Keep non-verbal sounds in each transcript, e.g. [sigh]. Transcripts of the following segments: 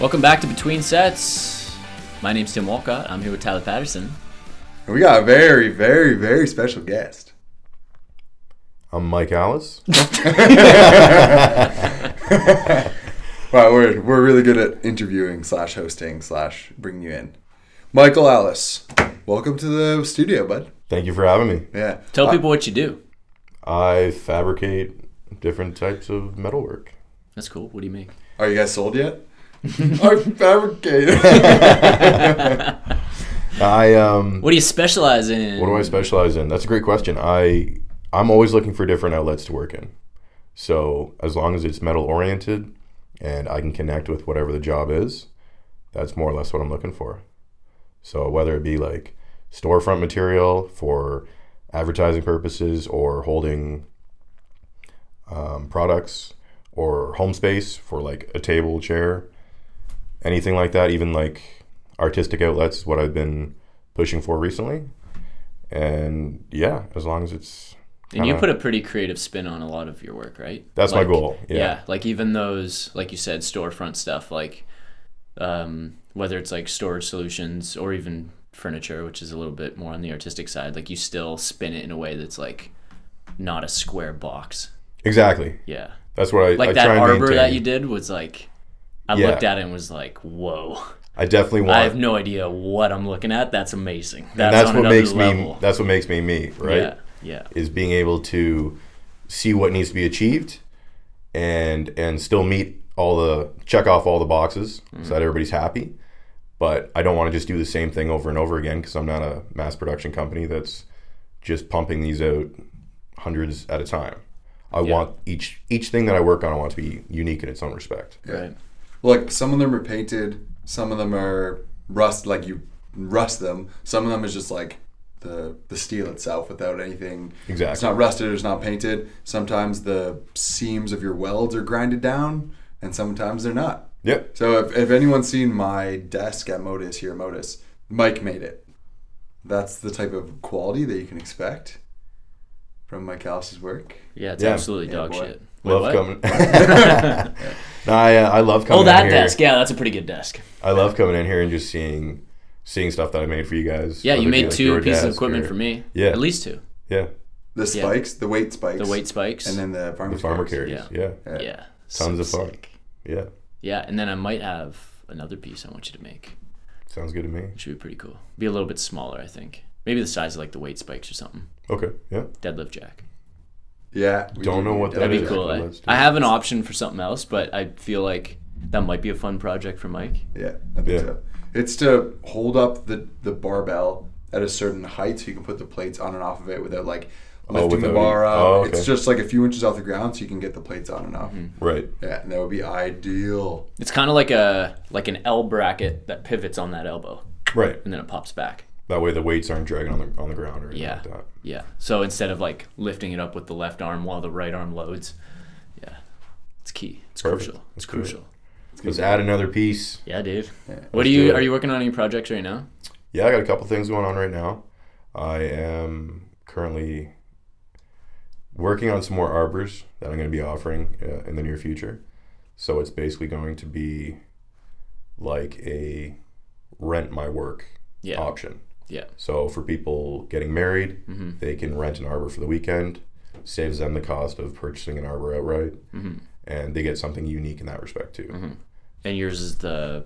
Welcome back to Between Sets. My name's Tim Walcott. I'm here with Tyler Patterson. And we got a very, very, very special guest. I'm Mike Alice. [laughs] [laughs] Wow, we're, we're really good at interviewing slash hosting slash bringing you in. Michael Alice, welcome to the studio, bud. Thank you for having me. Yeah. Tell Uh, people what you do. I fabricate different types of metalwork. That's cool. What do you make? Are you guys sold yet? [laughs] I fabricate. [laughs] I um What do you specialize in? what do I specialize in? That's a great question. I I'm always looking for different outlets to work in. So as long as it's metal oriented and I can connect with whatever the job is, that's more or less what I'm looking for. So whether it be like storefront material for advertising purposes or holding um, products or home space for like a table, chair, anything like that, even like artistic outlets is what I've been pushing for recently. And yeah, as long as it's And you put a pretty creative spin on a lot of your work, right? That's my goal, yeah. like even those, like you said, storefront stuff, like um, whether it's like storage solutions or even furniture, which is a little bit more on the artistic side, like you still spin it in a way that's like not a square box. exactly. Yeah. That's what I Like I that arbor that you did was like, I Yeah. looked at it and was like, whoa. I definitely want I have no idea what I'm looking at. That's amazing. and That's, that's on what makes level. me that's what makes me me, right? Yeah. Yeah. Is being able to see what needs to be achieved and and still meet all the check off all the boxes Mm-hmm. so that everybody's happy. But I don't want to just do the same thing over and over again because I'm not a mass production company that's just pumping these out hundreds at a time. I want each each thing that I work on I want to be unique in its own respect. Right. Look, some of them are painted, some of them are rust, like you rust them. Some of them is just like the the steel itself without anything. Exactly. It's not rusted, it's not painted. Sometimes the seams of your welds are grinded down, and sometimes they're not. Yep. So if, if anyone's seen my desk at Modus here Modus, Mike made it. That's the type of quality that you can expect from Mike Alice's work. Yeah, it's Yeah. absolutely Yeah, dog boy. shit. Wait, Love what? coming. [laughs] [laughs] [laughs] no, I, uh, I love coming. Oh, in that here. desk. Yeah, that's a pretty good desk. I love coming in here and just seeing seeing stuff that I made for you guys. Yeah, you whether it be made two your pieces of equipment or- for me. Yeah. At least two. Yeah, The spikes, the weight spikes, The weight spikes. and then the farmer, the farmer carries. carries. Yeah. Yeah, yeah. Tons of fun. sick. yeah, Yeah, and then I might have another piece I want you to make. sounds good to me. Which would be pretty cool. Be a little bit smaller, I think. Maybe the size of like the weight spikes or something. Okay, yeah. Deadlift jack. Yeah, we Don't do know what that That'd be is. cool. Let's do I it. have an option for something else, but I feel like that might be a fun project for Mike. Yeah, I think Yeah. so. It's to hold up the the barbell at a certain height so you can put the plates on and off of it without like lifting the without bar up. oh, okay. It's just like a few inches off the ground so you can get the plates on and off. Mm-hmm. Right. Yeah, and that would be ideal. It's kind of like a like an L bracket that pivots on that elbow, Right. and then it pops back. That way the weights aren't dragging on the on the ground or anything Yeah. like that. Yeah. So instead of like lifting it up with the left arm while the right arm loads, yeah, it's key. It's Perfect. crucial. It's Let's crucial. Let's add another piece. Yeah, dude. Yeah. What Let's are you? do. Are you working on any projects right now? Yeah, I got a couple things going on right now. I am currently working on some more arbors that I'm going to be offering uh, in the near future. So it's basically going to be like a rent my work Yeah. option. Yeah. So for people getting married, Mhm. they can rent an arbor for the weekend. Saves them the cost of purchasing an arbor outright, Mhm. and they get something unique in that respect too. Mm-hmm. And yours is the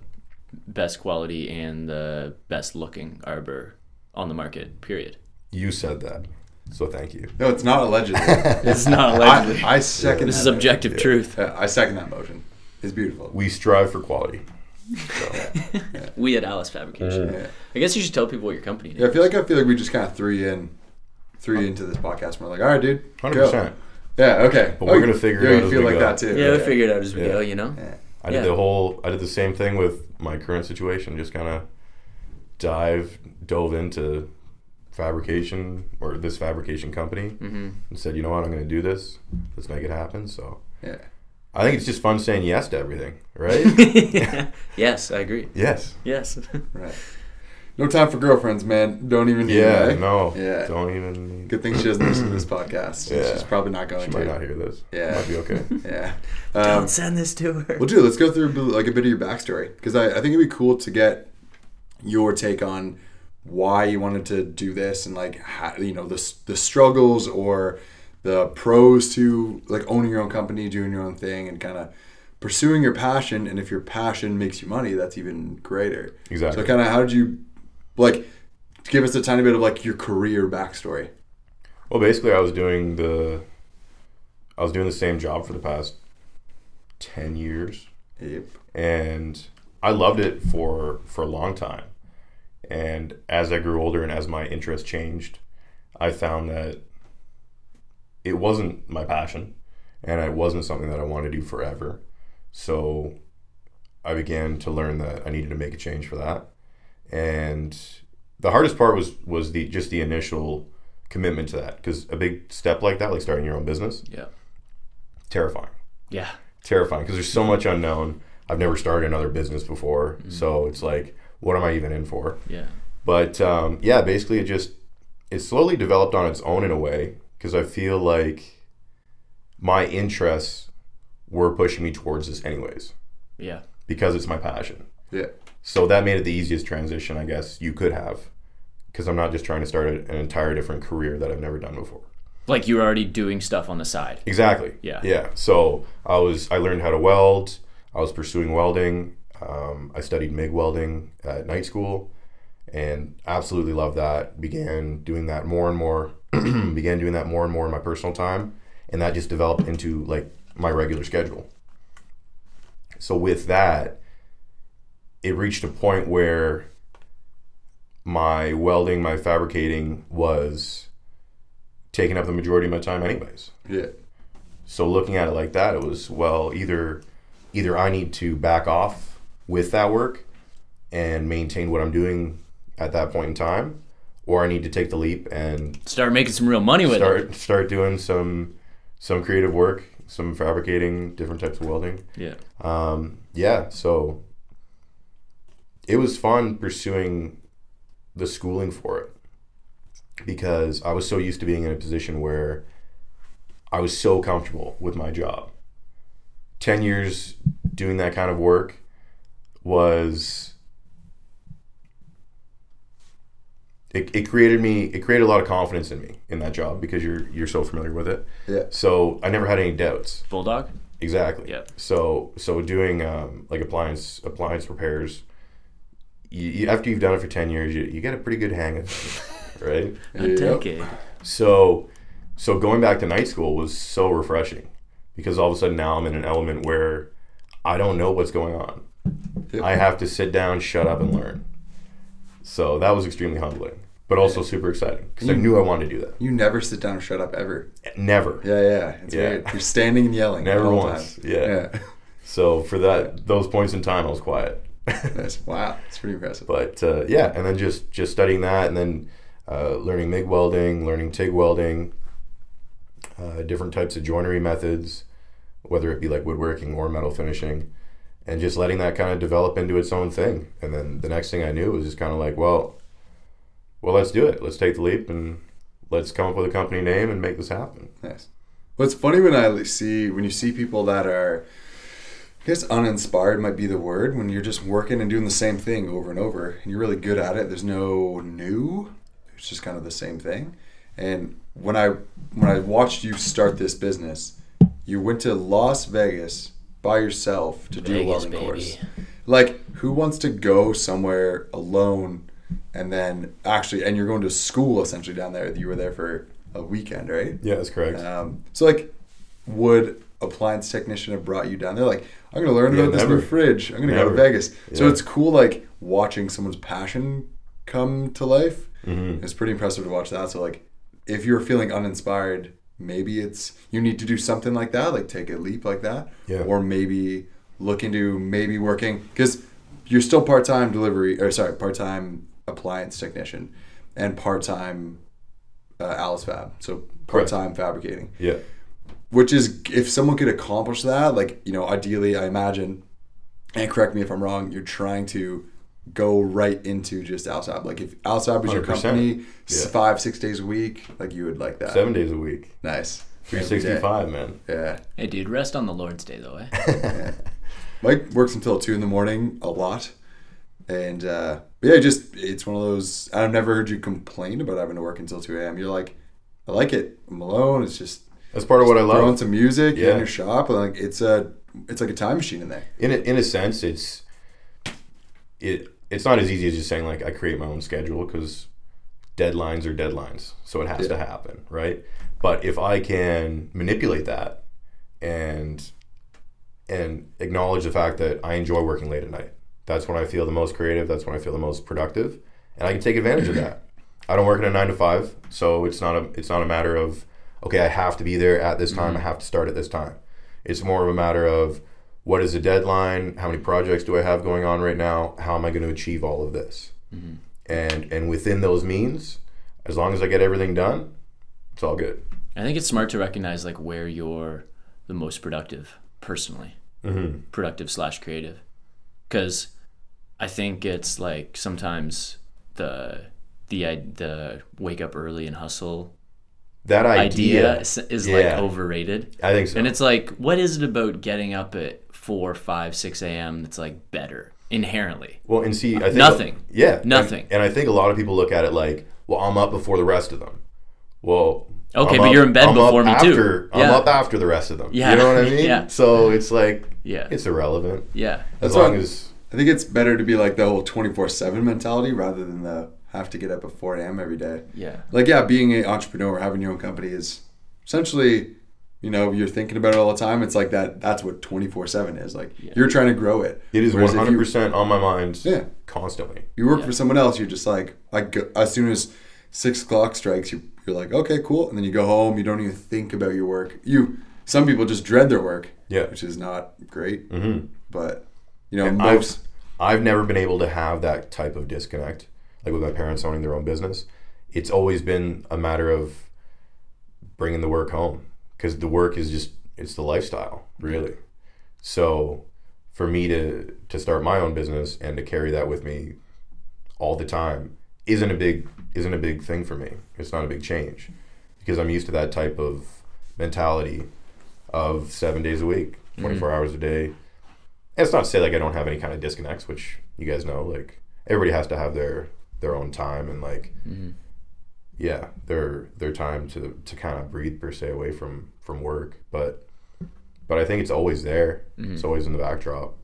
best quality and the best looking arbor on the market. Period. You said that, so thank you. No, it's not allegedly. [laughs] It's not I, allegedly. I second. this that is motion. objective truth. Yeah, I second that motion. It's beautiful. We strive for quality. So. [laughs] We at Alice Fabrication. Yeah. I guess you should tell people what your company yeah, I is. feel like I feel like we just kind of threw you in, threw you into this podcast. And we're like, all right, dude, hundred percent. Yeah, okay. But we're gonna figure it yeah, out You as feel we like go. that too. Yeah, we figured it out as we Yeah. go. You know. Yeah. I Yeah. did the whole. I did the same thing with my current situation. Just kind of dive, dove into fabrication or this fabrication company, Mm-hmm. and said, you know what, I'm going to do this. Let's make it happen. So Yeah. I think it's just fun saying yes to everything, right? [laughs] yes, I agree. yes. Yes. [laughs] Right. [laughs] no time for girlfriends, man. Don't even need Yeah, them, eh? no. Yeah. Don't even. Good thing she doesn't listen to this [clears throat] podcast. Yeah. She's probably not going She to. might not hear this. Yeah. Might be okay. Yeah. Um, don't send this to her. well, dude, let's go through like a bit of your backstory because I, I think it'd be cool to get your take on why you wanted to do this and like how, you know the the struggles or the pros to like owning your own company, doing your own thing, and kind of pursuing your passion. And if your passion makes you money, that's even greater. Exactly. So, kind of, how did you like give us a tiny bit of like your career backstory? Well, basically, I was doing the, I was doing the same job for the past ten years, Yep. and I loved it for for a long time. And as I grew older and as my interest changed, I found that it wasn't my passion, and it wasn't something that I wanted to do forever. So I began to learn that I needed to make a change for that. And the hardest part was was the just the initial commitment to that because a big step like that, like starting your own business, Yeah. terrifying Yeah. terrifying because there's so much unknown. I've never started another business before, so it's like, what am I even in for? Yeah. But um, yeah, basically, it just it slowly developed on its own in a way because I feel like my interests were pushing me towards this anyways Yeah. because it's my passion. Yeah. So that made it the easiest transition, I guess you could have, because I'm not just trying to start a- an entire different career that I've never done before. Like you were already doing stuff on the side. Exactly. Yeah. Yeah. So I was I learned how to weld. I was pursuing welding. Um, I studied MIG welding at night school, and absolutely loved that. Began doing that more and more. [clears throat] began doing that more and more in my personal time, and that just developed into like my regular schedule. So with that, it reached a point where my welding, my fabricating was taking up the majority of my time anyways. Yeah. So looking at it like that, it was well either either I need to back off with that work and maintain what I'm doing at that point in time, or I need to take the leap and Start making some real money with it. start start doing some some creative work, some fabricating, different types of welding. Yeah. Um, yeah, so it was fun pursuing the schooling for it because I was so used to being in a position where I was so comfortable with my job. 10 years doing that kind of work was it, it created me it created a lot of confidence in me in that job because you're you're so familiar with it. Yeah. So I never had any doubts. Bulldog. Exactly. Yeah. So so doing um, like appliance appliance repairs, you, you, after you've done it for ten years, you, you get a pretty good hang of it, [laughs] right? A Yep. decade. So so going back to night school was so refreshing because all of a sudden now I'm in an element where I don't know what's going on. Yep. I have to sit down, shut up, and learn. So that was extremely humbling, but also super exciting because I knew I wanted to do that. You never sit down and shut up ever. Never. Yeah, yeah. It's Yeah. great. You're standing and yelling. Never once. time. Yeah. Yeah. [laughs] So for that those points in time, I was quiet. That's, [laughs] wow. It's pretty impressive. but uh, yeah, and then just just studying that, and then uh, learning MIG welding, learning TIG welding, uh, different types of joinery methods, whether it be like woodworking or metal finishing, and just letting that kind of develop into its own thing. And then the next thing I knew was just kind of like, well, well, let's do it. Let's take the leap and let's come up with a company name and make this happen. Nice. Well, it's funny when I see when you see people that are, I guess uninspired might be the word. When you're just working and doing the same thing over and over, and you're really good at it. There's no new. It's just kind of the same thing. And when I when I watched you start this business, you went to Las Vegas by yourself to do a welding baby. course. Like, who wants to go somewhere alone and then actually, and you're going to school essentially down there? You were there for a weekend, right? Yeah, that's correct. Um, so like, would appliance technician have brought you down there? Like, I'm gonna learn Yeah, about this new fridge. I'm gonna go to Never. Vegas. So it's cool, like watching someone's passion come to life. Mhm. It's pretty impressive to watch that. So like, if you're feeling uninspired, maybe it's you need to do something like that, like take a leap like that, Yeah. or maybe look into maybe working because you're still part time delivery or sorry, part time appliance technician and part time uh, Alice Fab. So part time fabricating Yeah. which is if someone could accomplish that like you know ideally i imagine and correct me if i'm wrong you're trying to go right into just Alice Fab? Like if Alice Fab was your 100%. company, Yeah. five six days a week, like you would like that. Seven days a week, Nice. three Every day. sixty five, man. Yeah. Hey, dude, rest on the Lord's Day though, eh? [laughs] Mike works until two in the morning a lot, and uh, yeah, just it's one of those. I've never heard you complain about having to work until two a.m. You're like, I like it. I'm alone. It's just That's part of what I throw on love. some music Yeah. in your shop. And like it's a, it's like a time machine in there. In a, in a sense, it's it it's not as easy as just saying like I create my own schedule because deadlines are deadlines, so it has to happen, right? But if I can manipulate that and and acknowledge the fact that I enjoy working late at night, that's when I feel the most creative. That's when I feel the most productive, and I can take advantage of that. [clears throat] I don't work in a nine to five, so it's not a it's not a matter of okay, I have to be there at this time. Mm-hmm. I have to start at this time. It's more of a matter of what is the deadline? How many projects do I have going on right now? How am I going to achieve all of this? And and within those means, as long as I get everything done, it's all good. I think it's smart to recognize like where you're the most productive personally, Mm-hmm. productive slash creative, because I think it's like sometimes the the i- the wake up early and hustle That idea, idea, is, is yeah. like overrated. I think so. And it's like, what is it about getting up at four, five, six a.m. that's like better inherently? well, and see, I think Nothing. Yeah, Nothing. And, I think a lot of people look at it like, well, I'm up before the rest of them. Well, Okay, I'm but up- you're in bed I'm before me too. after, I'm Yeah. up after the rest of them. Yeah. You know what I [laughs] mean? Yeah. So it's like, Yeah, it's irrelevant yeah, as That's long what- as I think it's better to be like the whole twenty four seven mentality rather than the have to get up at four a.m. every day. yeah. Like yeah, being an entrepreneur, having your own company is essentially, you know, you're thinking about it all the time. It's like that. That's what twenty four seven is. Like you're trying to grow it. it is Whereas if 100 you- percent on my mind. Yeah. constantly. you work Yeah. for someone else, you're just like, like as soon as six o'clock strikes, you you're like, okay, cool, and then you go home. You don't even think about your work. You some people just dread their work, Yeah. which is not great. Mm-hmm. But you know, And most I've never been able to have that type of disconnect, like with my parents owning their own business. It's always been a matter of bringing the work home because the work is just it's the lifestyle, really. So for me to to start my own business and to carry that with me all the time isn't a big isn't a big thing for me. It's not a big change because I'm used to that type of mentality of seven days a week, mm-hmm. 24 hours a day. And it's not to say like I don't have any kind of disconnects, which you guys know. Like everybody has to have their their own time and like mm-hmm. Yeah, their their time to to kind of breathe per se away from from work. But but I think it's always there. Mm-hmm. It's always in the backdrop.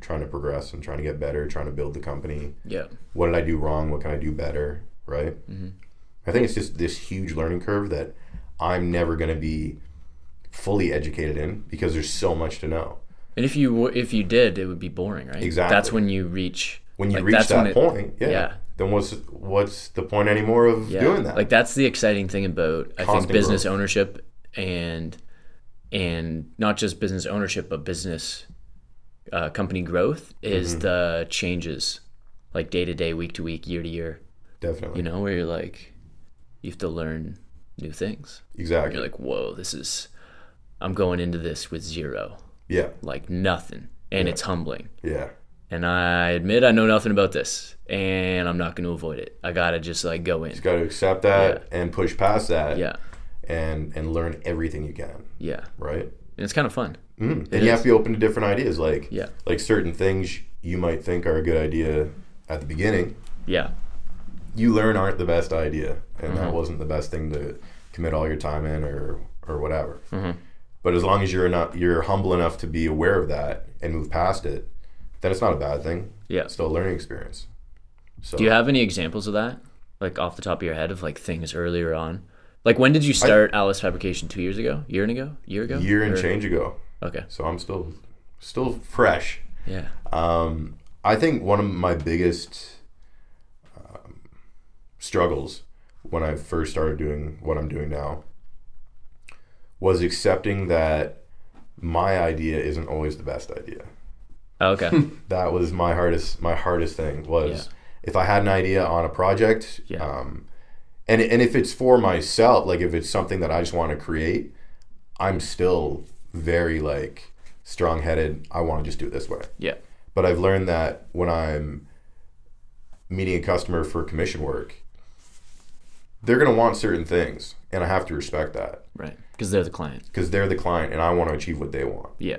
Trying to progress and trying to get better, trying to build the company. Yeah. What did I do wrong? What can I do better? Right. Mm-hmm. I think it's just this huge learning curve that I'm never going to be fully educated in because there's so much to know. And if you if you did, it would be boring, right? Exactly. That's when you reach When you like, reach that's that when it- point, yeah, yeah. Then what's what's the point anymore of yeah. doing that? Like that's the exciting thing about I think business growth. ownership and and not just business ownership but business uh, company growth is Mm-hmm. the changes like day to day, week to week, year to year. Definitely. You know, where you're like you have to learn new things. exactly. You're like, whoa, this is I'm going into this with zero, yeah. like nothing, and Yeah. it's humbling. Yeah. And I admit I know nothing about this, and I'm not going to avoid it. I gotta just like go in. Just got to accept that and push past that. Yeah, And and learn everything you can. yeah, Right. and it's kind of fun. Mm. It And you have to be open to different ideas. Like Yeah, like certain things you might think are a good idea at the beginning, yeah, you learn aren't the best idea, and that Mhm. wasn't the best thing to commit all your time in, or or whatever. Mhm. But as long as you're not you're humble enough to be aware of that and move past it, then it's not a bad thing. yeah. It's still a learning experience. So Do you have any examples of that, like off the top of your head, of like things earlier on? Like when did you start Alice Fabrication? Two years ago, year and ago, year ago, year and Or- change ago? Okay, So I'm still still fresh. yeah, Um, I think one of my biggest um, struggles when I first started doing what I'm doing now was accepting that my idea isn't always the best idea. Oh, okay, [laughs] That was my hardest my hardest thing was Yeah. if I had an idea on a project, Yeah. um, and and if it's for myself, like if it's something that I just want to create, I'm still very like strong headed. I want to just do it this way. yeah, But I've learned that when I'm meeting a customer for commission work, they're going to want certain things, and I have to respect that Right. Because they're the client. because they're the client, and I want to achieve what they want Yeah.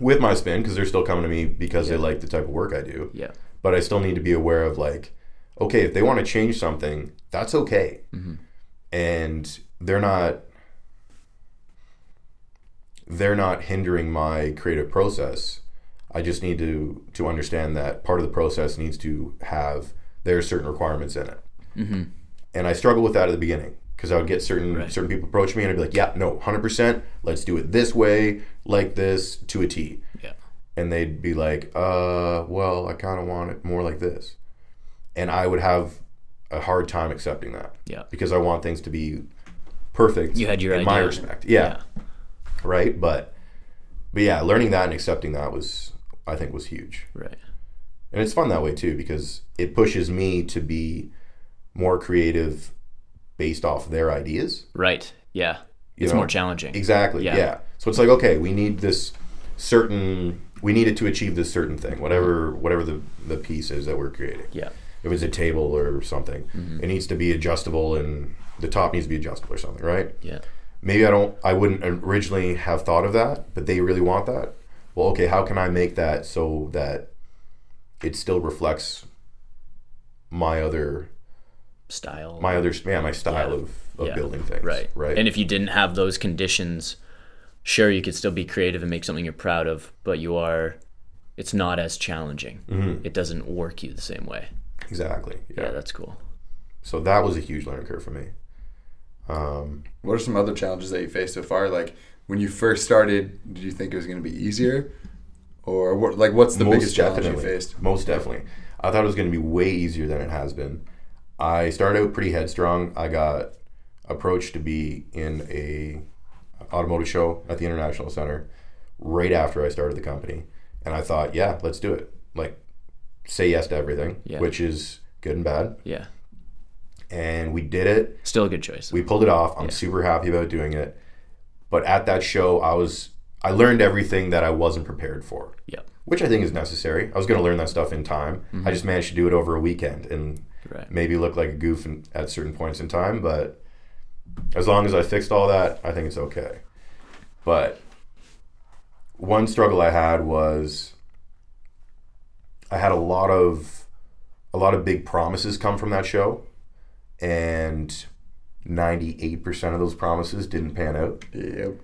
With my spin because they're still coming to me because they like the type of work I do. Yeah. But I still need to be aware of like, okay, if they want to change something, that's okay, and they're not they're not hindering my creative process. I just need to to understand that part of the process needs to have there are certain requirements in it, Mm-hmm. and I struggle with that at the beginning because I would get certain Right. certain people approach me and I'd be like, yeah, no, hundred percent, let's do it this way, like this, to a T Yeah. and they'd be like, uh, well, I kind of want it more like this. And I would have a hard time accepting that Yeah. because I want things to be perfect You had your in my idea. respect. Yeah, Right. But, but yeah, learning that and accepting that was, I think, was huge. Right. And it's fun that way too because it pushes me to be more creative based off their ideas. Right. Yeah. You It's know? more challenging. Exactly. Yeah. Yeah. So it's like, okay, we need this certain we need it to achieve this certain thing, whatever whatever the, the piece is that we're creating. Yeah. If it's a table or something, mm-hmm. it needs to be adjustable and the top needs to be adjustable or something, right? Yeah. Maybe I don't I wouldn't originally have thought of that, but they really want that. Well, okay, how can I make that so that it still reflects my other Style. my other yeah, my style Yeah. of, of Yeah. building things. Right. Right. And if you didn't have those conditions, sure, you could still be creative and make something you're proud of, but you are, it's not as challenging. Mm-hmm. It doesn't work you the same way. exactly. Yeah, that's cool. So that was a huge learning curve for me. Um, What are some other challenges that you faced so far? Like when you first started, did you think it was going to be easier, or what? Like what's the biggest challenge you faced? Most definitely. I thought it was going to be way easier than it has been. I started out pretty headstrong. I got approached to be in a automotive show at the International Center right after I started the company, and I thought, yeah, let's do it. Like, say yes to everything, Yeah. which is good and bad. Yeah. And we did it. Still a good choice. We pulled it off. I'm super happy about doing it. But at that show, I was I learned everything that I wasn't prepared for, yeah. which I think is necessary. I was going to learn that stuff in time. Mm-hmm. I just managed to do it over a weekend and Right. maybe look like a goof in, at certain points in time. But as long as I fixed all that, I think it's okay. But one struggle I had was I had a lot of a lot of big promises come from that show, and ninety eight percent of those promises didn't pan out. Yep.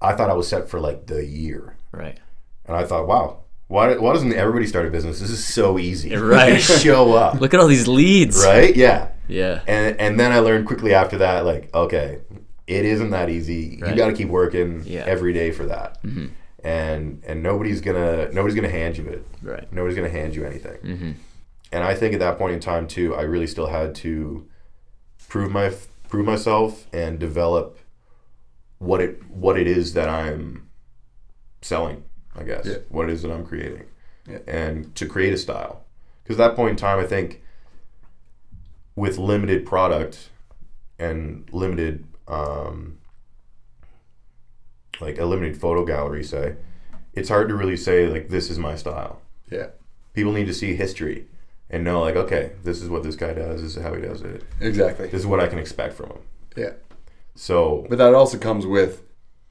I thought I was set for like the year, Right. and I thought, wow, why why doesn't everybody start a business? This is so easy. [laughs] Right. Show up, [laughs] Look at all these leads. right? Yeah. Yeah. And and then I learned quickly after that, like, okay, it isn't that easy. Right. You got to keep working Yeah. every day for that. Mhm. And and nobody's gonna nobody's gonna hand you it. Right. Nobody's gonna hand you anything. Mm-hmm. And I think at that point in time too, I really still had to prove my prove myself and develop what it what it is that I'm selling. I guess Yeah. what it is that I'm creating, Yeah. and to create a style. Because at that point in time, I think with limited product and limited um, like a limited photo gallery, say, it's hard to really say like this is my style Yeah. people need to see history and know like okay this is what this guy does this is how he does it Exactly. this is what i can expect from him Yeah. so But that also comes with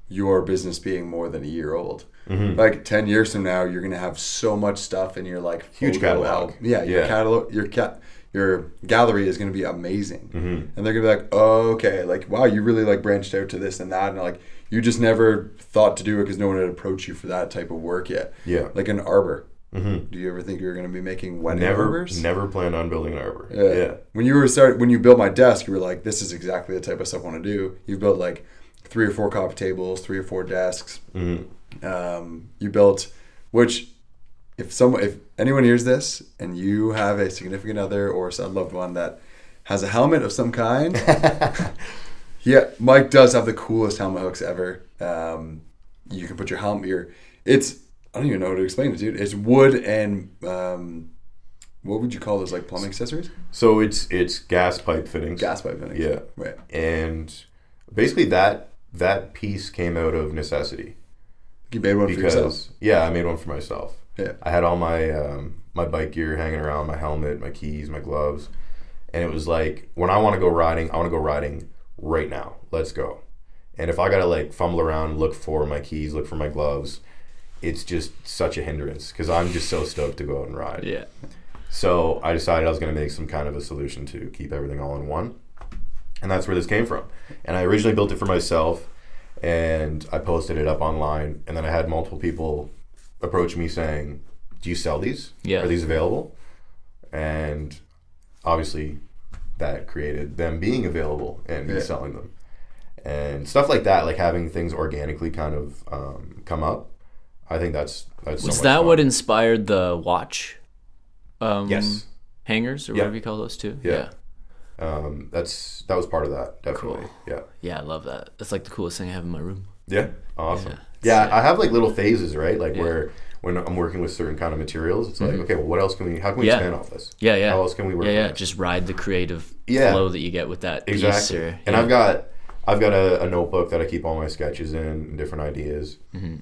your business being more than a year old. mhm. Like ten years from now, you're gonna have so much stuff in your like Huge catalog. album. Yeah, your Yeah. catalog, your cat, your gallery is gonna be amazing. Mhm. And they're gonna be like, oh, okay, like wow, you really like branched out to this and that, and like you just never thought to do it because no one had approached you for that type of work yet. yeah Like an arbor. Mhm. Do you ever think you were gonna be making wedding never arbors? never planned on building an arbor Yeah. yeah When you were start when you built my desk, you were like, "This is exactly the type of stuff I want to do." You built like three or four coffee tables, three or four desks. Mhm. Um, you built, which, if someone, if anyone hears this and you have a significant other or a loved one that has a helmet of some kind, [laughs] yeah, Mike does have the coolest helmet hooks ever. Um, you can put your helmet. Your it's I don't even know how to explain it, dude. It's wood and um, what would you call those like plumbing accessories? so it's it's gas pipe fittings gas pipe fittings. yeah Right. and basically that that piece came out of necessity You made one for yourself. because yeah i made one for myself Yeah. i had all my um, my bike gear hanging around, my helmet, my keys, my gloves, and it was like when I want to go riding, I want to go riding right now. Let's go. And if I gotta like fumble around, look for my keys, look for my gloves, it's just such a hindrance because I'm just so stoked to go out and ride. Yeah. So I decided I was going to make some kind of a solution to keep everything all in one. And that's where this came from. And I originally built it for myself and I posted it up online. And then I had multiple people approach me saying, Do you sell these? Yeah. Are these available? And obviously that created them being available and me Yeah. selling them. And stuff like that, like having things organically kind of um, come up. I think that's that's Was much that fun. what inspired the watch? Um, Yes. Hangers or Yeah. whatever you call those two. Yeah. Um, that's that was part of that definitely Cool. yeah Yeah, I love that. That's like the coolest thing I have in my room. yeah awesome Yeah. yeah, i have like little phases right like Yeah. Mm-hmm. where when i'm working with certain kind of materials it's like okay well what else can we how can we Yeah. expand off this Yeah, yeah. how else can we work yeah, yeah. Just ride the creative Yeah. flow that you get with that piece. exactly Or, and i've got i've got a, a notebook that i keep all my sketches in and different ideas Mm-hmm.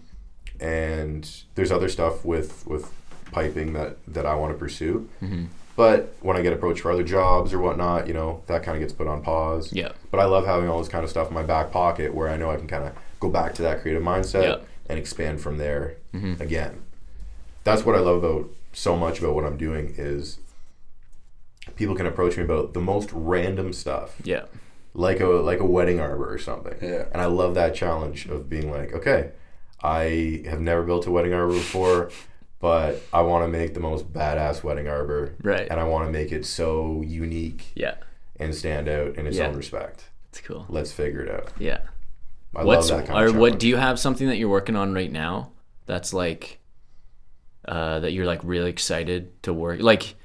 and there's other stuff with with piping that that i want to pursue Mm-hmm. But when i get approached for other jobs or whatnot you know that kind of gets put on pause Yeah. But I love having all this kind of stuff in my back pocket where I know I can kind of go back to that creative mindset Yeah. and expand from there Mhm. again. That's what I love about so much about what I'm doing is people can approach me about the most random stuff, Yeah. like a like a wedding arbor or something. Yeah. And I love that challenge of being like, okay, I have never built a wedding arbor before, but I want to make the most badass wedding arbor, Right. and I want to make it so unique Yeah. and stand out in its Yeah. own respect. It's cool. Let's figure it out. Yeah. I What's love that kind or of what do you have something that you're working on right now that's like uh, that you're like really excited to work like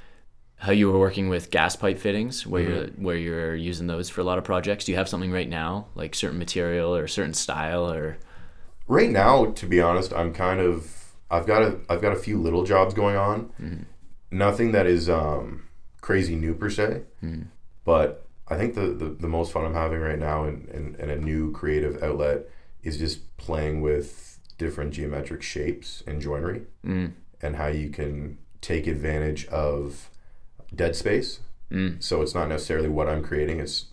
how you were working with gas pipe fittings where you're Mm-hmm. where you're using those for a lot of projects do you have something right now like certain material or certain style or right now, to be honest, I'm kind of I've got a I've got a few little jobs going on. Mm-hmm. Nothing that is um, crazy new per se, Mm-hmm. but I think the, the, the most fun I'm having right now in, in, in a new creative outlet is just playing with different geometric shapes and joinery mm, and how you can take advantage of dead space. mm. So it's not necessarily what I'm creating; it's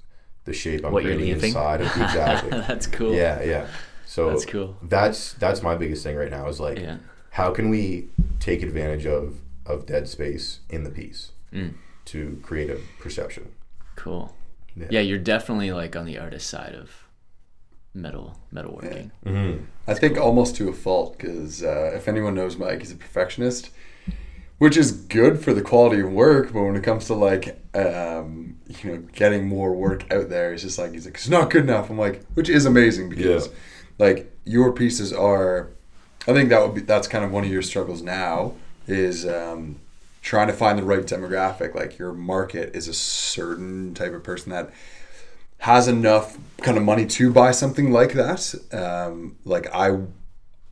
the shape I'm What creating inside of [laughs] exactly. that's cool Yeah, yeah. So That's cool. That's that's my biggest thing right now is like yeah how can we take advantage of of dead space in the piece Mm. to create a perception. cool Yeah. yeah. you're definitely like on the artist side of metal metalworking Mm-hmm. I think almost to a fault because uh, if anyone knows Mike, he's a perfectionist, which is good for the quality of work. But when it comes to like, um, you know, getting more work out there, it's just like he's like it's not good enough. I'm like, which is amazing because, Yeah. like, your pieces are. I think that would be that's kind of one of your struggles now is um, trying to find the right demographic. Like your market is a certain type of person that has enough kind of money to buy something like that. Um, like I,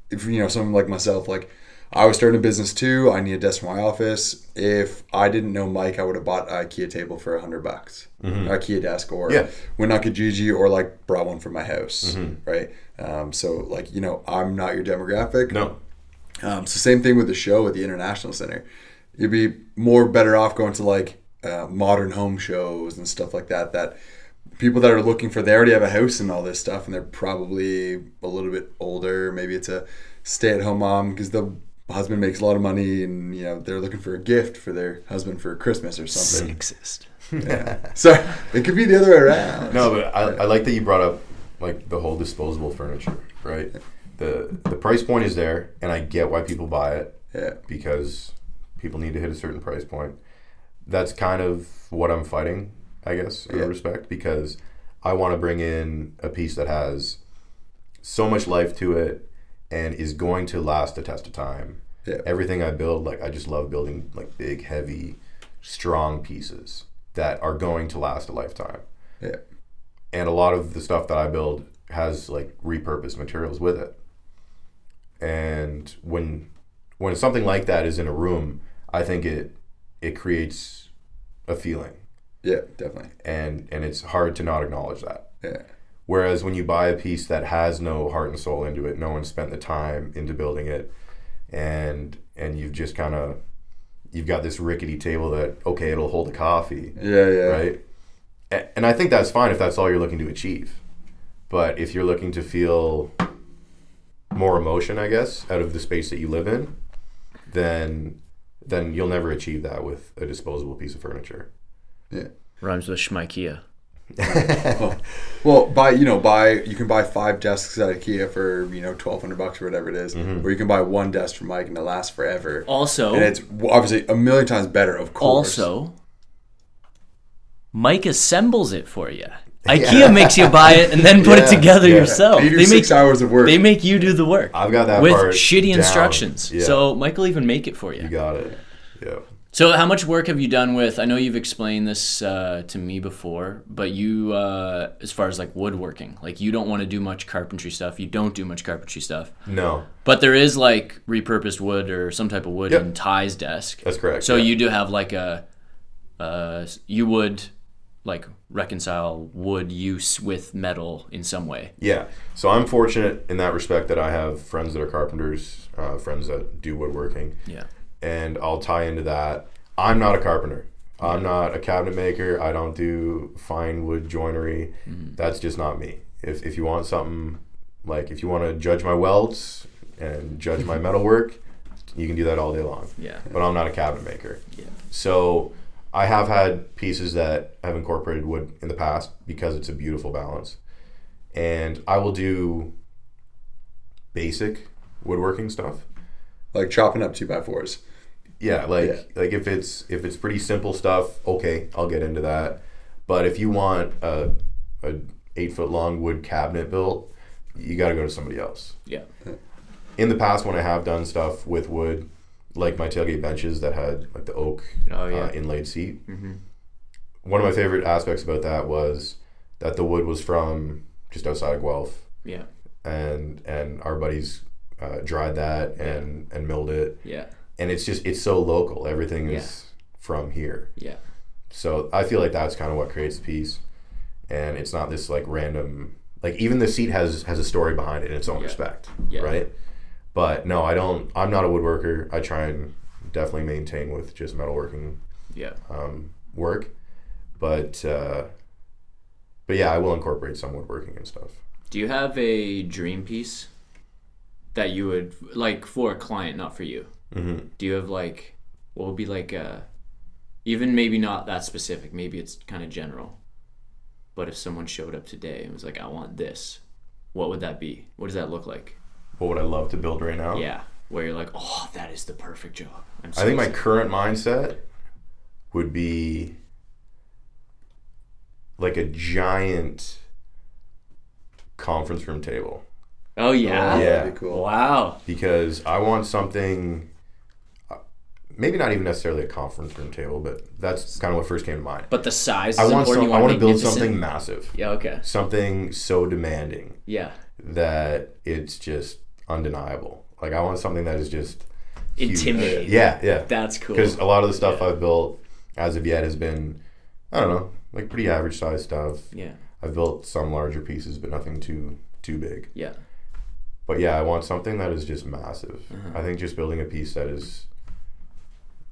if you know, someone like myself, like I was starting a business too. I need a desk for my office. If I didn't know Mike, I would have bought a IKEA table for a hundred bucks, a IKEA desk, or Yeah. when not Gigi, or like brought one for my house, right? Um, so like you know, I'm not your demographic. No. Um, so same thing with the show at the International Center. You'd be more better off going to like uh, modern home shows and stuff like that. That people that are looking for they already have a house and all this stuff, and they're probably a little bit older. Maybe it's a stay-at-home mom because the husband makes a lot of money, and you know they're looking for a gift for their husband for Christmas or something. sexist yeah. So it could be the other way around. No, but I, I like that you brought up like the whole disposable furniture, right? The the price point is there, and I get why people buy it Yeah. because people need to hit a certain price point. That's kind of what I'm fighting, I guess, in Yeah. a respect, because I want to bring in a piece that has so much life to it and is going to last the test of time. Yeah. Everything I build, like I just love building like big, heavy, strong pieces that are going to last a lifetime. Yeah. And a lot of the stuff that I build has like repurposed materials with it. And when when something like that is in a room, I think it it creates a feeling Yeah. Definitely. and and it's hard to not acknowledge that. Yeah. Whereas when you buy a piece that has no heart and soul into it, no one spent the time into building it, and and you've just kind of you've got this rickety table that okay, it'll hold a coffee, Yeah, yeah. right? And I think that's fine if that's all you're looking to achieve. But if you're looking to feel more emotion, I guess, out of the space that you live in, then then you'll never achieve that with a disposable piece of furniture. Yeah. Rhymes with Schmikea. Well, buy you know buy you can buy five desks at IKEA for you know twelve hundred bucks or whatever it is, Mm-hmm. or you can buy one desk from Mike and it lasts forever. Also, and it's obviously a million times better, of course. also, Mike assembles it for you. [laughs] IKEA makes you buy it and then put it together yeah. yourself. you do They six make hours of work. they make you do the work I've got that with shitty down. instructions. Yeah. So Mike will even make it for you you. got it. Yeah. So how much work have you done with? I know you've explained this uh, to me before, but you, uh, as far as like woodworking, like you don't want to do much carpentry stuff. You don't do much carpentry stuff. No, But there is like repurposed wood or some type of wood Yep. in Ty's desk. that's correct. So yeah. you do have like a, uh, you would like reconcile wood use with metal in some way. Yeah. So I'm fortunate in that respect that I have friends that are carpenters, uh, friends that do woodworking, Yeah. And I'll tie into that. I'm not a carpenter. I'm not a cabinet maker. I don't do fine wood joinery. Mm-hmm. That's just not me. If, if you want something like if you want to judge my welds and judge my [laughs] metalwork, you can do that all day long. Yeah. But I'm not a cabinet maker. Yeah. So I have had pieces that have incorporated wood in the past because it's a beautiful balance. And I will do basic woodworking stuff. like chopping up two by fours. Yeah, like Yeah. like if it's if it's pretty simple stuff, okay, I'll get into that. But if you want a, a eight foot long wood cabinet built, you got to go to somebody else. Yeah. In the past, when I have done stuff with wood, like my tailgate benches that had like the oak Oh yeah. uh, inlaid seat, mm-hmm. one of my favorite aspects about that was that the wood was from just outside of Guelph, Yeah. and and our buddies uh, dried that and and milled it, Yeah. And it's just it's so local. Everything is from here, Yeah. so I feel like that's kind of what creates the piece, and it's not this like random like even the seat has has a story behind it in its own Yeah. respect, Yeah. right? But no, I don't. I'm not a woodworker. I try and definitely maintain with just metalworking Yeah. um, work, but uh, but yeah, I will incorporate some woodworking and stuff. Do you have a dream piece that you would like for a client, not for you? Mm-hmm. Do you have like what would be like a even maybe not that specific, maybe it's kind of general. But if someone showed up today and was like, "I want this," what would that be? What does that look like? What would I love to build right now? Yeah, where you're like, "Oh, that is the perfect job." I'm so I think my current mindset would be like a giant conference room table Oh yeah. Yeah. that'd be cool. Wow. because I want something. Maybe not even necessarily a conference room table, but that's kind of what first came to mind. But the size I want some, You I want to build something massive, Yeah. Okay. something so demanding Yeah. that it's just undeniable. Like I want something that is just huge. Intimidating. Yeah, yeah. That's cool. Because a lot of the stuff Yeah. I've built as of yet has been, I don't know, like pretty average size stuff. Yeah. I've built some larger pieces, but nothing too too big. Yeah. But yeah, I want something that is just massive. Uh-huh. I think just building a piece that is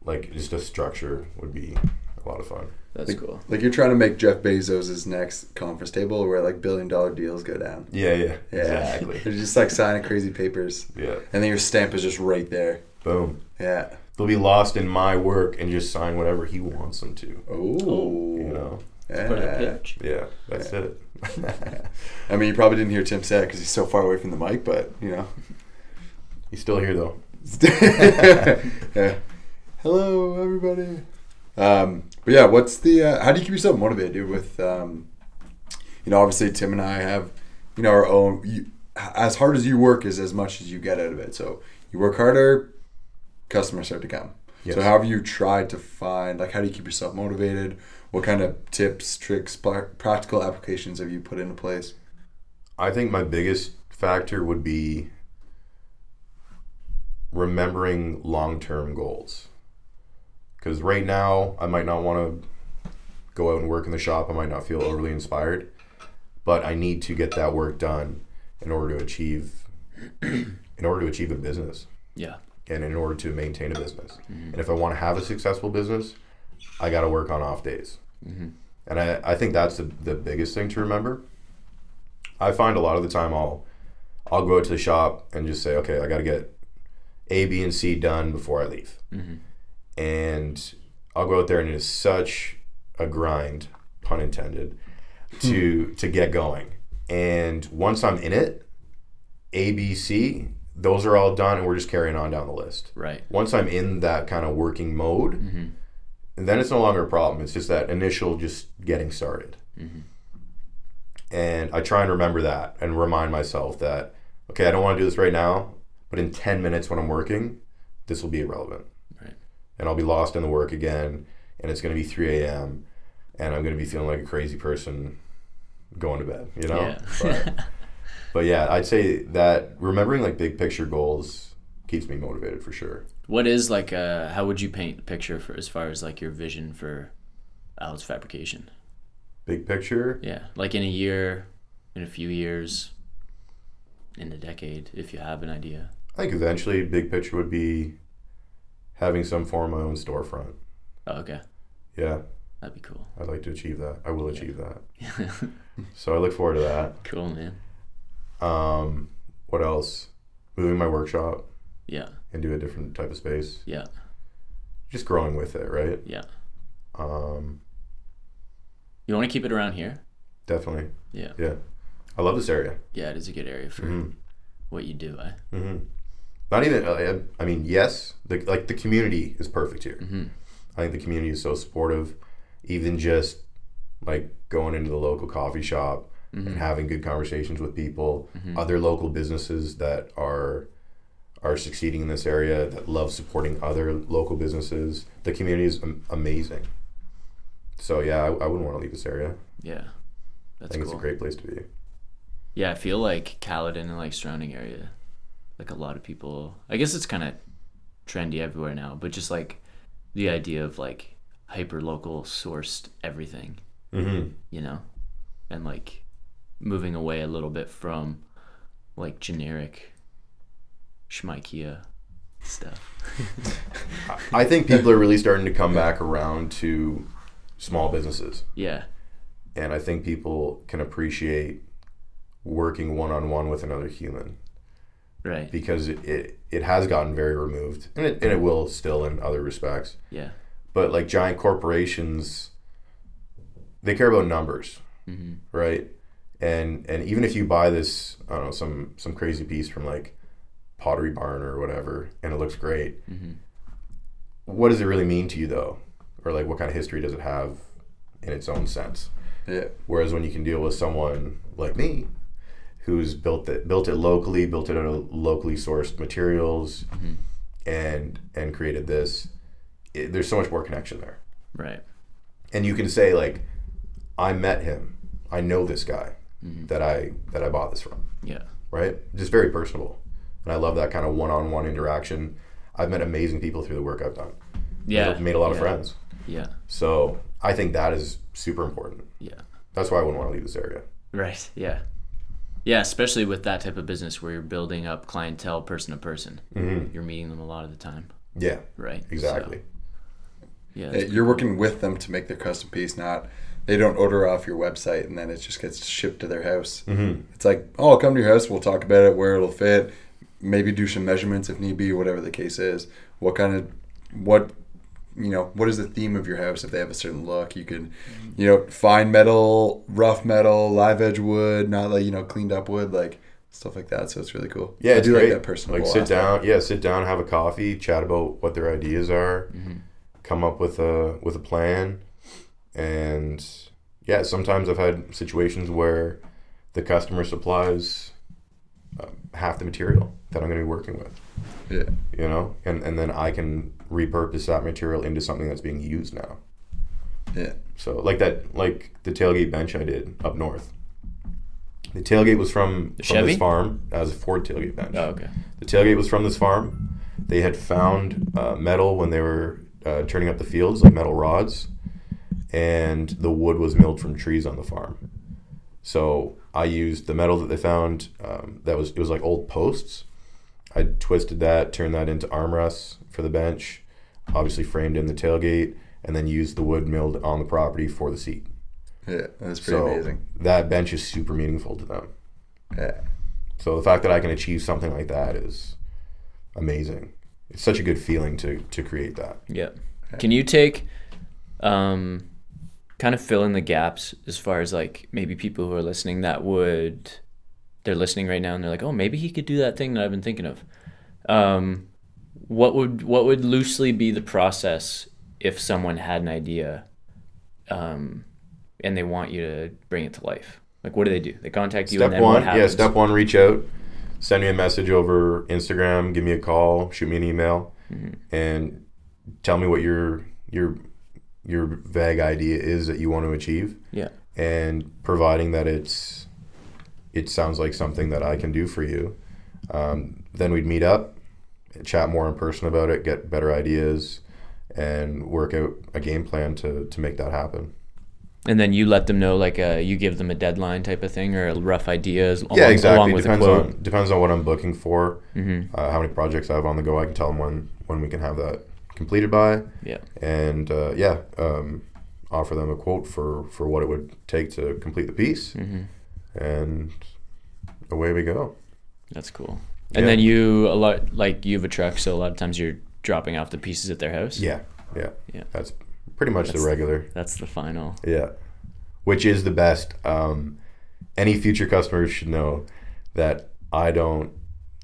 like just a structure would be a lot of fun. That's cool. Like you're trying to make Jeff Bezos's next conference table where like billion dollar deals go down. Yeah, yeah, Yeah. exactly. [laughs] They're just like signing crazy papers. yeah, And then your stamp is just right there. boom. Yeah. They'll be lost in my work and just sign whatever he wants them to. Oh. You know? Yeah. Put a pitch. Yeah, that's it. [laughs] I mean, you probably didn't hear Tim say it because he's so far away from the mic, but you know. He's still here though. [laughs] yeah. Hello, everybody. Um, but yeah, what's the? Uh, how do you keep yourself motivated, dude? With um, you know, obviously Tim and I have, you know, our own. You, as hard as you work is as much as you get out of it. So you work harder, customers start to come. Yes. So how have you tried to find? Like, how do you keep yourself motivated? What kind of tips, tricks, practical applications have you put into place? I think my biggest factor would be remembering long term goals. Because right now, I might not want to go out and work in the shop. I might not feel overly inspired, but I need to get that work done in order to achieve in order to achieve a business. Yeah. and in order to maintain a business. Mm-hmm. And if I want to have a successful business, I got to work on off days. Mm-hmm. And I, I think that's the, the biggest thing to remember. I find a lot of the time I'll I'll go to the shop and just say, okay, I got to get A, B, and C done before I leave. Mm-hmm. And I'll go out there and it is such a grind, pun intended, to hmm. to get going. And once I'm in it, A, B, C, those are all done, and we're just carrying on down the list. Right. Once I'm in that kind of working mode, mm-hmm. then it's no longer a problem. It's just that initial just getting started. Mm-hmm. And I try and remember that and remind myself that, okay, I don't want to do this right now, but in 10 minutes when I'm working, this will be irrelevant. And I'll be lost in the work again, and it's going to be 3 a.m., and I'm going to be feeling like a crazy person going to bed, you know? Yeah. [laughs] But, but yeah, I'd say that remembering like big picture goals keeps me motivated for sure. What is like uh how would you paint the picture for as far as like your vision for Alice Fabrication? Big picture, Yeah. Like in a year, in a few years, in a decade, if you have an idea. I think eventually big picture would be having some form of my own storefront. Oh, okay. Yeah, That'd be cool. I'd like to achieve that. I will achieve that. [laughs] So I look forward to that. cool, man. Um, what else? Moving my workshop Yeah. into a different type of space. Yeah. Just growing with it, right? Yeah. Um, You want to keep it around here? definitely. Yeah. Yeah. I love this area. Yeah, it is a good area for Mhm. what you do, eh? hmm Not even. I, I mean, yes, the, like the community is perfect here. Mm-hmm. I think the community is so supportive. Even just like going into the local coffee shop Mm-hmm. and having good conversations with people, other local businesses that are are succeeding in this area that love supporting other local businesses. The community is am- amazing. So yeah, I, I wouldn't want to leave this area. Yeah. I That's think cool. it's a great place to be. Yeah, I feel like Caledon and like surrounding area, like a lot of people. I guess it's kind of trendy everywhere now, but just like the idea of like hyper local sourced everything, Mm-hmm. you know, and like moving away a little bit from like generic schmikea stuff. [laughs] I think people are really starting to come back around to small businesses. Yeah, and I think people can appreciate working one on one with another human right. because it, it, it has gotten very removed and it, and it will still in other respects. Yeah. But like giant corporations, they care about numbers, Mm-hmm. right? And and even if you buy this, I don't know, some some crazy piece from like Pottery Barn or whatever, and it looks great, Mm-hmm. what does it really mean to you though? Or like what kind of history does it have in its own sense? Yeah. Whereas when you can deal with someone like me, who's built it built it locally, built it out of locally sourced materials, Mhm. and and created this, it, there's so much more connection there. Right. And you can say like, I met him, I know this guy Mhm. that I that I bought this from, Yeah. right? Just very personable, and I love that kind of one-on-one interaction. I've met amazing people through the work I've done. Yeah. made, made a lot of friends. Yeah. So I think that is super important. Yeah. That's why I wouldn't want to leave this area. Right. Yeah. Yeah, especially with that type of business where you're building up clientele person to person. Mm-hmm. You're meeting them a lot of the time. Yeah, Right. exactly. So, yeah. Yeah, You're working with them to make their custom piece, not they don't order off your website and then it just gets shipped to their house. Mm-hmm. It's like, oh, I'll come to your house, we'll talk about it, where it'll fit, maybe do some measurements if need be, whatever the case is. What kind of, what, you know, what is the theme of your house if they have a certain look? You can, you know, fine metal, rough metal, live edge wood, not like, you know, cleaned up wood, like stuff like that. So it's really cool. Yeah, I it's do great. like that personal. Like sit down, yeah, sit down, have a coffee, chat about what their ideas are, Mm-hmm. come up with a with a plan, and yeah, sometimes I've had situations where the customer supplies um, half the material that I'm going to be working with, Yeah. you know, and and then I can repurpose that material into something that's being used now. Yeah. So like that, like the tailgate bench I did up north. The tailgate was from, The from Chevy? this farm as a Ford tailgate bench. Oh, okay. The tailgate was from this farm. They had found uh, metal when they were uh, turning up the fields, like metal rods, and the wood was milled from trees on the farm. So I used the metal that they found. Um, that was it was like old posts. I twisted that, turned that into armrests for the bench, obviously framed in the tailgate, and then used the wood milled on the property for the seat. Yeah, that's pretty so amazing. that bench is super meaningful to them. Yeah. So the fact that I can achieve something like that is amazing. It's such a good feeling to to create that. Yeah. Can you take, um, kind of fill in the gaps as far as like maybe people who are listening that would, they're listening right now and they're like, oh, maybe he could do that thing that I've been thinking of. Um, what would what would loosely be the process if someone had an idea, um, and they want you to bring it to life? Like, what do they do? They contact you, Step and then one, yeah. Step one, reach out, send me a message over Instagram, give me a call, shoot me an email, Mhm. and tell me what your your your vague idea is that you want to achieve. Yeah. And providing that it's it sounds like something that I can do for you, um, then we'd meet up, chat more in person about it, get better ideas, and work out a game plan to to make that happen. And then you let them know, like, uh, you give them a deadline type of thing or a rough ideas. yeah, exactly. Along with depends on depends on what I'm booking for, hmm uh, how many projects I have on the go. I can tell them when when we can have that completed by, Yeah. and uh, yeah, um, offer them a quote for for what it would take to complete the piece, hmm and away we go. That's cool. And Yeah. then you a lot like you have a truck, so a lot of times you're dropping off the pieces at their house. Yeah, yeah, Yeah. That's pretty much That's- the regular. That's the final. Yeah, which is the best. Um, any future customers should know that I don't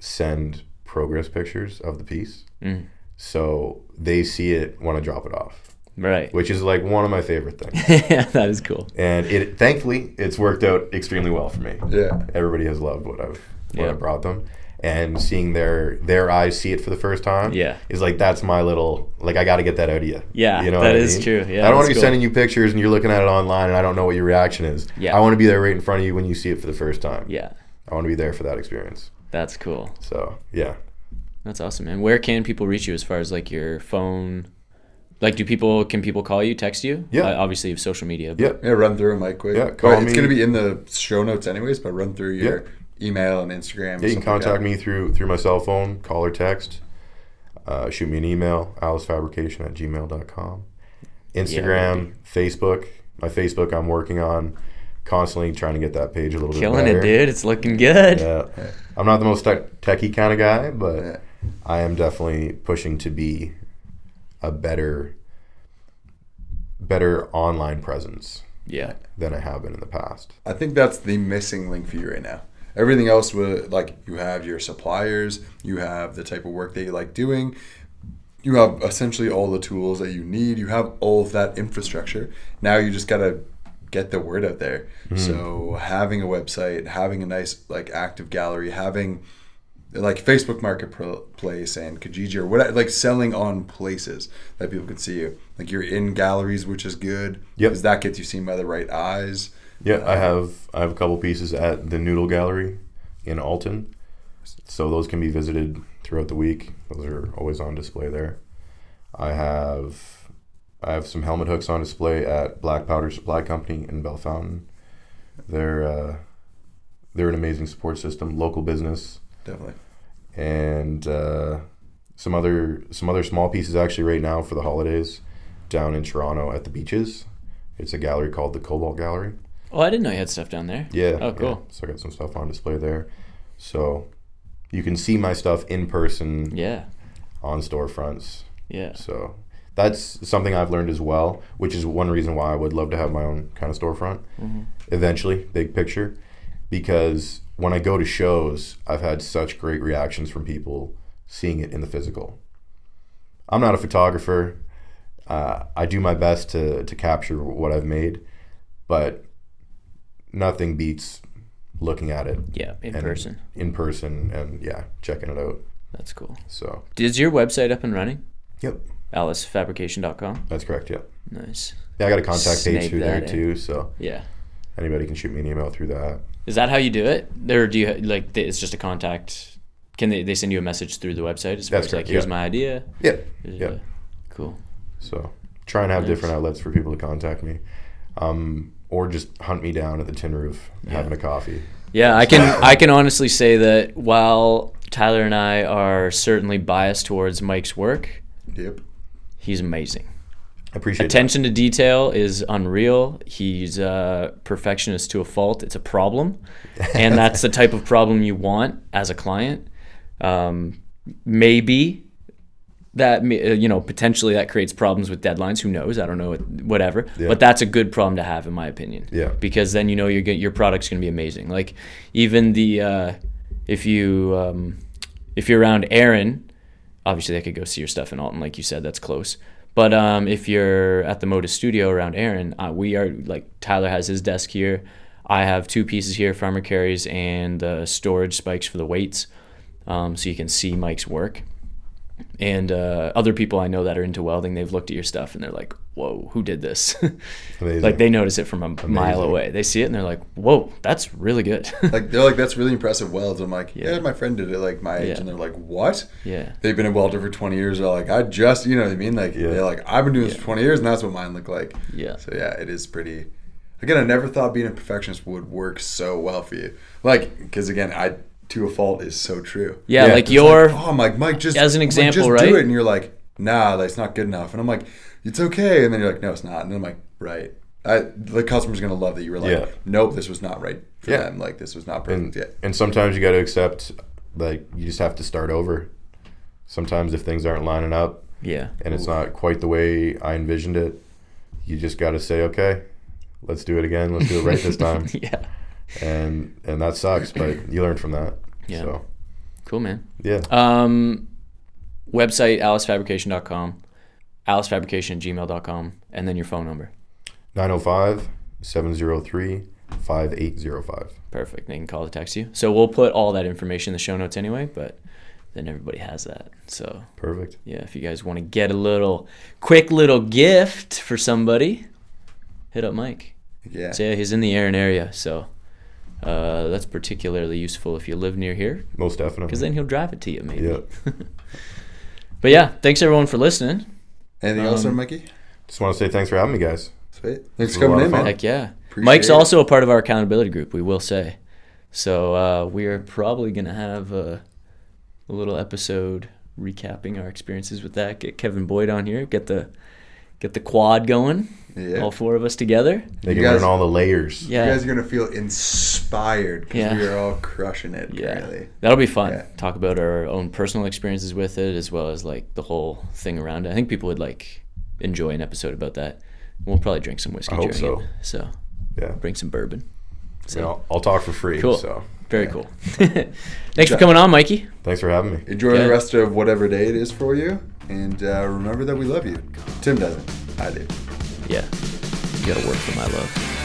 send progress pictures of the piece, Mm. so they see it when I drop it off, Right. which is like one of my favorite things. [laughs] yeah, that is cool. and it thankfully it's worked out extremely well for me. Yeah. Everybody has loved what I've what Yeah. I brought them, and seeing their their eyes see it for the first time, Yeah. is like that's my little like I got to get that out of you. Yeah, you know that what I mean? true. Yeah, I don't want to be cool. sending you pictures and you're looking at it online and I don't know what your reaction is. Yeah. I want to be there right in front of you when you see it for the first time. Yeah, I want to be there for that experience. that's cool. So yeah, That's awesome. And where can people reach you as far as like your phone? Like, do people can people call you, text you? Yeah. Uh, obviously, you have social media. but- yeah, Yeah, run through them, Mike. Quick. Yeah, But call it's me. gonna be in the show notes anyways. But run through your email and Instagram. yeah. You can contact me through through my cell phone, call or text. Uh, shoot me an email, alicefabrication at gmail.com. Instagram, Facebook. My Facebook, I'm working on constantly trying to get that page a little Killing bit Killing it, dude. It's looking good. Yeah. I'm not the most tech- techie kind of guy, but Yeah. I am definitely pushing to be a better, better online presence Yeah. than I have been in the past. I think that's the missing link for you right now. Everything else with like you have your suppliers, you have the type of work that you like doing, you have essentially all the tools that you need. You have all of that infrastructure. Now you just gotta get the word out there. Hmm. So having a website, having a nice like active gallery, having like Facebook Marketplace and Kijiji or whatever, like selling on places that people can see you. Like you're in galleries, which is good Yep. because that gets you seen by the right eyes. Yeah, I have I have a couple pieces at the Noodle Gallery in Alton, so those can be visited throughout the week. Those are always on display there. I have I have some helmet hooks on display at Black Powder Supply Company in Belfountain. They're uh, they're an amazing support system, local business, Definitely. and uh, some other some other small pieces actually right now for the holidays down in Toronto at the beaches. It's a gallery called the Cobalt Gallery. Oh, I didn't know you had stuff down there. Yeah. Oh, cool. yeah. So I got some stuff on display there. So you can see my stuff in person Yeah. on storefronts. Yeah. So that's something I've learned as well, which is one reason why I would love to have my own kind of storefront hmm eventually, big picture. Because when I go to shows, I've had such great reactions from people seeing it in the physical. I'm not a photographer. Uh, I do my best to, to capture what I've made, but nothing beats looking at it Yeah. In person. in person and yeah, checking it out. That's cool. So, Is your website up and running? yep, AliceFabrication.com. that's correct. Yep. Nice. Yeah, I got a contact page through there in. too, so Yeah. anybody can shoot me an email through that. Is that how you do it? Or do you like it's just a contact? Can they, they send you a message through the website as far That's as like here's yeah. my idea? Yeah, Here's yeah. a- Cool. So try and have Nice. different outlets for people to contact me, um, or just hunt me down at the tin roof having a coffee. Yeah, I can [laughs] I can honestly say that while Tyler and I are certainly biased towards Mike's work. Yep. He's amazing. I appreciate Attention to detail is unreal. He's a perfectionist to a fault. It's a problem, [laughs] and that's the type of problem you want as a client. Um, maybe that uh, you know potentially that creates problems with deadlines. Who knows? I don't know. Whatever. Yeah. But that's a good problem to have, in my opinion. Yeah. Because then you know your your product's going to be amazing. Like even the uh, if you um, if you're around Erin, obviously they could go see your stuff in Alton, like you said, that's close. But um, if you're at the Modus Studio around Erin, uh, we are like Tyler has his desk here. I have two pieces here, farmer carries and uh, storage spikes for the weights, um, so you can see Mike's work. And uh, other people I know that are into welding, they've looked at your stuff and they're like, "Whoa, who did this?" [laughs] Amazing. like they notice it from a mile away. They see it and they're like, "Whoa, that's really good." [laughs] Like they're like, that's really impressive welds. I'm like, yeah, Yeah. my friend did it like my age, Yeah. and they're like, what? yeah, They've been a welder for 20 years. They're like, I just, you know what I mean? Like, Yeah. they're like, I've been doing this Yeah. for 20 years, and that's what mine look like. yeah. So yeah, it is pretty. Again, I never thought being a perfectionist would work so well for you. Like, because again, I to a fault is so true. Yeah, Yeah, like it's your oh, Mike, Mike, just As an Mike, example, just right? Do it, and you're like, nah, that's not good enough. And I'm like, it's okay. And then you're like, no, it's not. And then I'm like, right. I, the customer's gonna love that you were like, Yeah. nope, this was not right for Yeah. them. Like, this was not perfect and, yet. and sometimes you got to accept like you just have to start over. Sometimes if things aren't lining up yeah. and it's not quite the way I envisioned it, you just got to say, okay, let's do it again. Let's do it right this [laughs] time. yeah. And and that sucks, but you learn from that. Yeah. So Cool, man. yeah, Um, website, alicefabrication.com, alicefabrication at gmail.com, and then your phone number. 905 703 5805. Perfect. They can call or text you. So we'll put all that information in the show notes anyway, but then everybody has that. So Perfect. yeah, if you guys want to get a little quick little gift for somebody, hit up Mike. Yeah. So yeah, he's in the Erin area, so uh, that's particularly useful if you live near here, Most definitely. because then he'll drive it to you maybe. Yeah. [laughs] but yeah, thanks everyone for listening. Anything else, there, Um, Mikey? Just want to say thanks for having me, guys. Sweet. Thanks for coming in, of man. Heck yeah. Appreciate Mike's it. also a part of our accountability group, we will say. So uh, we are probably going to have a, a little episode recapping our experiences with that. Get Kevin Boyd on here, get the get the quad going, Yeah. all four of us together. They You can guys- learn all the layers. Yeah. You guys are gonna feel inspired because Yeah. we are all crushing it Yeah. currently. That'll be fun. Yeah. Talk about our own personal experiences with it as well as like the whole thing around it. I think people would like enjoy an episode about that. We'll probably drink some whiskey I hope during so. it. So Yeah. bring some bourbon. So I'll, I'll talk for free. Cool. So Very Yeah. cool. [laughs] Thanks for coming on, Mikey. thanks for having me. Enjoy Yeah. the rest of whatever day it is for you, and uh, remember that we love you. Tim doesn't. I do. Yeah. You gotta work for my love.